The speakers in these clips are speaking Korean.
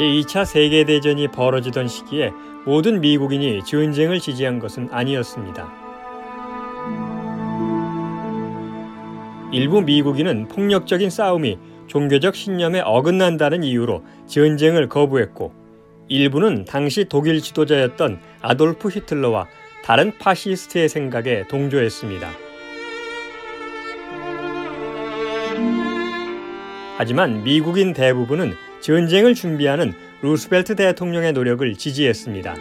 제2차 세계대전이 벌어지던 시기에 모든 미국인이 전쟁을 지지한 것은 아니었습니다. 일부 미국인은 폭력적인 싸움이 종교적 신념에 어긋난다는 이유로 전쟁을 거부했고 일부는 당시 독일 지도자였던 아돌프 히틀러와 다른 파시스트의 생각에 동조했습니다. 하지만 미국인 대부분은 전쟁을 준비하는 루스벨트 대통령의 노력을 지지했습니다.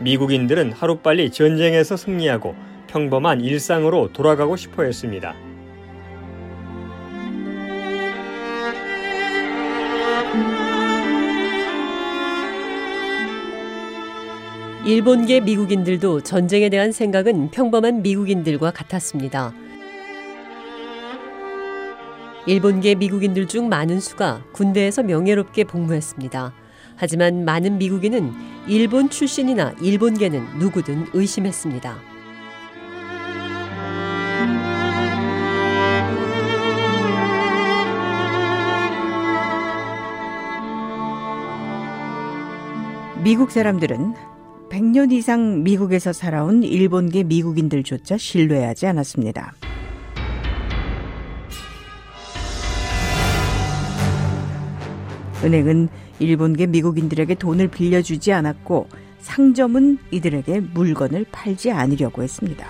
미국인들은 하루빨리 전쟁에서 승리하고 평범한 일상으로 돌아가고 싶어 했습니다. 일본계 미국인들도 전쟁에 대한 생각은 평범한 미국인들과 같았습니다. 일본계 미국인들 중 많은 수가 군대에서 명예롭게 복무했습니다. 하지만 많은 미국인은 일본 출신이나 일본계는 누구든 의심했습니다. 미국 사람들은 100년 이상 미국에서 살아온 일본계 미국인들조차 신뢰하지 않았습니다. 은행은 일본계 미국인들에게 돈을 빌려주지 않았고 상점은 이들에게 물건을 팔지 않으려고 했습니다.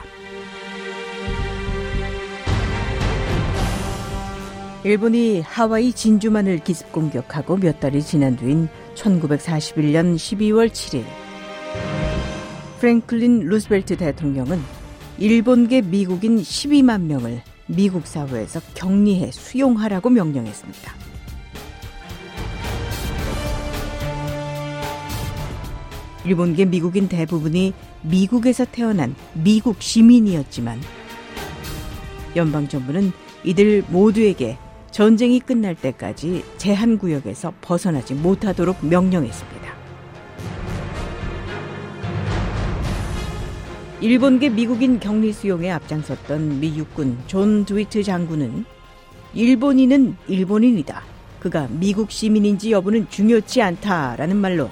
일본이 하와이 진주만을 기습 공격하고 몇 달이 지난 뒤인 1941년 12월 7일 프랭클린 루스벨트 대통령은 일본계 미국인 12만 명을 미국 사회에서 격리해 수용하라고 명령했습니다. 일본계 미국인 대부분이 미국에서 태어난 미국 시민이었지만 연방정부는 이들 모두에게 전쟁이 끝날 때까지 제한구역에서 벗어나지 못하도록 명령했습니다. 일본계 미국인 격리 수용에 앞장섰던 미 육군 존 드위트 장군은 일본인은 일본인이다. 그가 미국 시민인지 여부는 중요치 않다라는 말로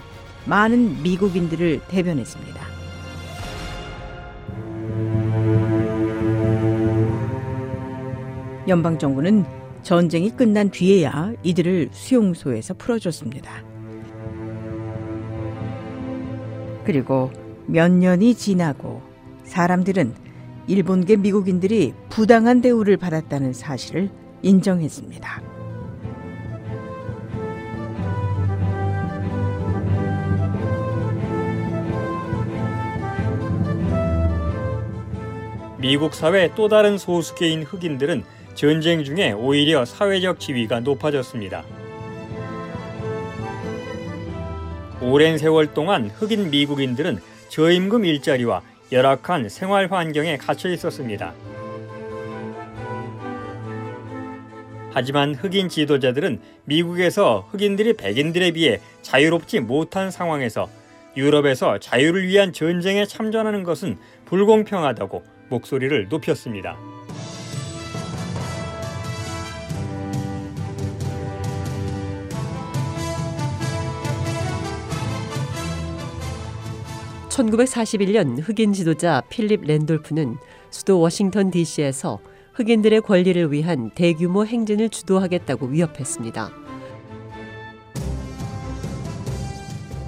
많은 미국인들을 대변했습니다. 연방 정부는 전쟁이 끝난 뒤에야 이들을 수용소에서 풀어줬습니다. 그리고 몇 년이 지나고 사람들은 일본계 미국인들이 부당한 대우를 받았다는 사실을 인정했습니다. 미국 사회 또 다른 소수계인 흑인들은 전쟁 중에 오히려 사회적 지위가 높아졌습니다. 오랜 세월 동안 흑인 미국인들은 저임금 일자리와 열악한 생활 환경에 갇혀 있었습니다. 하지만 흑인 지도자들은 미국에서 흑인들이 백인들에 비해 자유롭지 못한 상황에서 유럽에서 자유를 위한 전쟁에 참전하는 것은 불공평하다고 목소리를 높였습니다. (1941년) 흑인 지도자 필립 랜돌프는 수도 워싱턴 DC에서 흑인들의 권리를 위한 대규모 행진을 주도하겠다고 위협했습니다.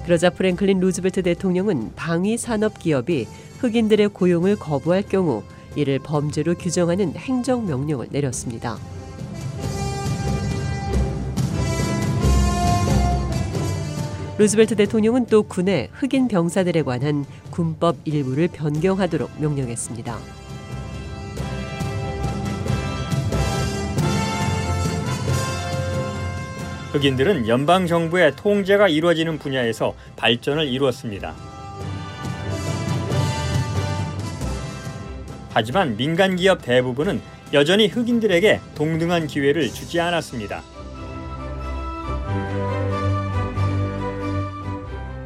그러자 프랭클린 루즈벨트 대통령은 방위 산업 기업이 흑인들의 고용을 거부할 경우 이를 범죄로 규정하는 행정 명령을 내렸습니다. 루즈벨트 대통령은 또 군의 흑인 병사들에 관한 군법 일부를 변경하도록 명령했습니다. 흑인들은 연방 정부의 통제가 이루어지는 분야에서 발전을 이루었습니다. 하지만 민간 기업 대부분은 여전히 흑인들에게 동등한 기회를 주지 않았습니다.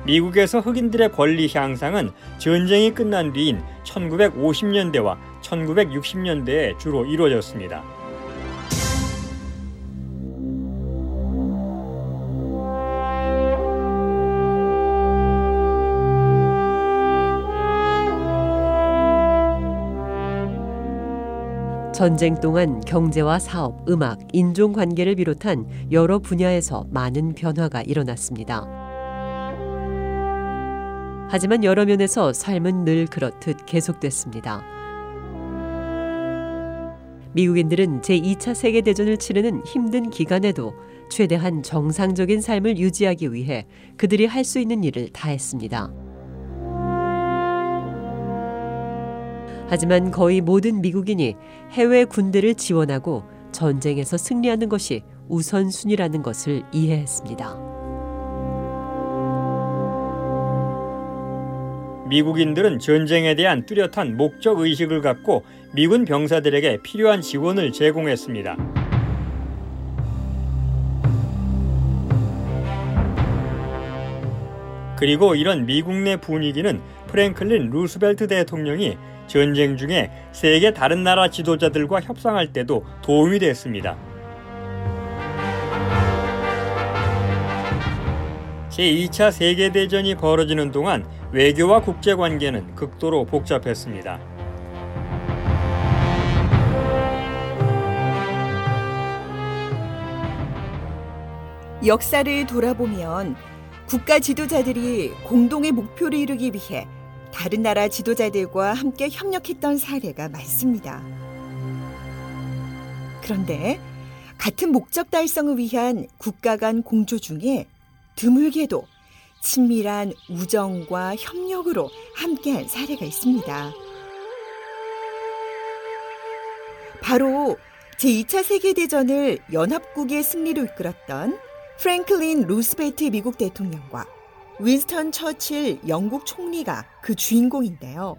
미국에서 흑인들의 권리 향상은 전쟁이 끝난 뒤인 1950년대와 1960년대에 주로 이루어졌습니다. 전쟁 동안 경제와 사업, 음악, 인종 관계를 비롯한 여러 분야에서 많은 변화가 일어났습니다. 하지만 여러 면에서 삶은 늘 그렇듯 계속됐습니다. 미국인들은 제2차 세계대전을 치르는 힘든 기간에도 최대한 정상적인 삶을 유지하기 위해 그들이 할 수 있는 일을 다했습니다. 하지만 거의 모든 미국인이 해외 군대를 지원하고 전쟁에서 승리하는 것이 우선순위라는 것을 이해했습니다. 미국인들은 전쟁에 대한 뚜렷한 목적 의식을 갖고 미군 병사들에게 필요한 지원을 제공했습니다. 그리고 이런 미국 내 분위기는 프랭클린 루스벨트 대통령이 전쟁 중에 세계 다른 나라 지도자들과 협상할 때도 도움이 됐습니다. 제2차 세계대전이 벌어지는 동안 외교와 국제관계는 극도로 복잡했습니다. 역사를 돌아보면 국가 지도자들이 공동의 목표를 이루기 위해 다른 나라 지도자들과 함께 협력했던 사례가 많습니다. 그런데 같은 목적 달성을 위한 국가 간 공조 중에 드물게도 친밀한 우정과 협력으로 함께한 사례가 있습니다. 바로 제2차 세계대전을 연합국의 승리로 이끌었던 프랭클린 루스벨트 미국 대통령과 윈스턴 처칠 영국 총리가 그 주인공인데요.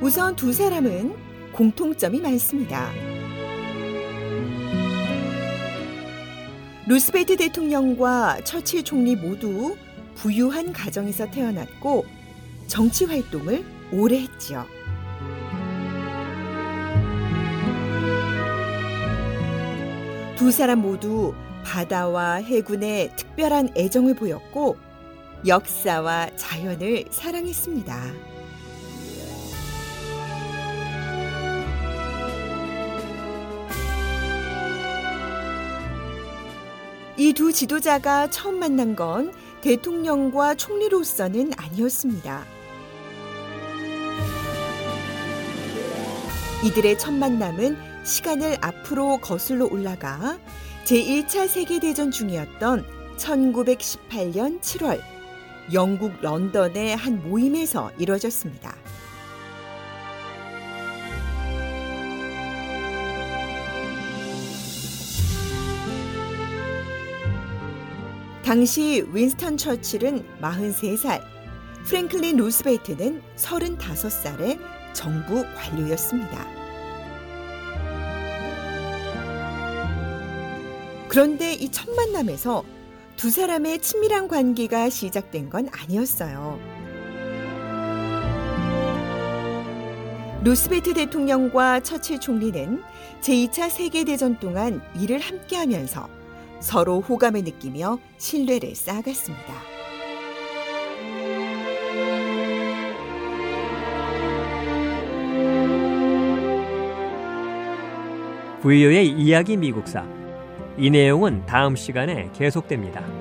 우선 두 사람은 공통점이 많습니다. 루스벨트 대통령과 처칠 총리 모두 부유한 가정에서 태어났고 정치 활동을 오래 했지요. 두 사람 모두 바다와 해군에 특별한 애정을 보였고 역사와 자연을 사랑했습니다. 이 두 지도자가 처음 만난 건 대통령과 총리로서는 아니었습니다. 이들의 첫 만남은 시간을 앞으로 거슬러 올라가 제1차 세계대전 중이었던 1918년 7월 영국 런던의 한 모임에서 이뤄졌습니다. 당시 윈스턴 처칠은 43살, 프랭클린 루스벨트는 35살의 정부 관료였습니다. 그런데 이 첫 만남에서 두 사람의 친밀한 관계가 시작된 건 아니었어요. 루스벨트 대통령과 처칠 총리는 제2차 세계대전 동안 일을 함께 하면서 서로 호감을 느끼며 신뢰를 쌓아갔습니다. 부유의 이야기 미국사 이 내용은 다음 시간에 계속됩니다.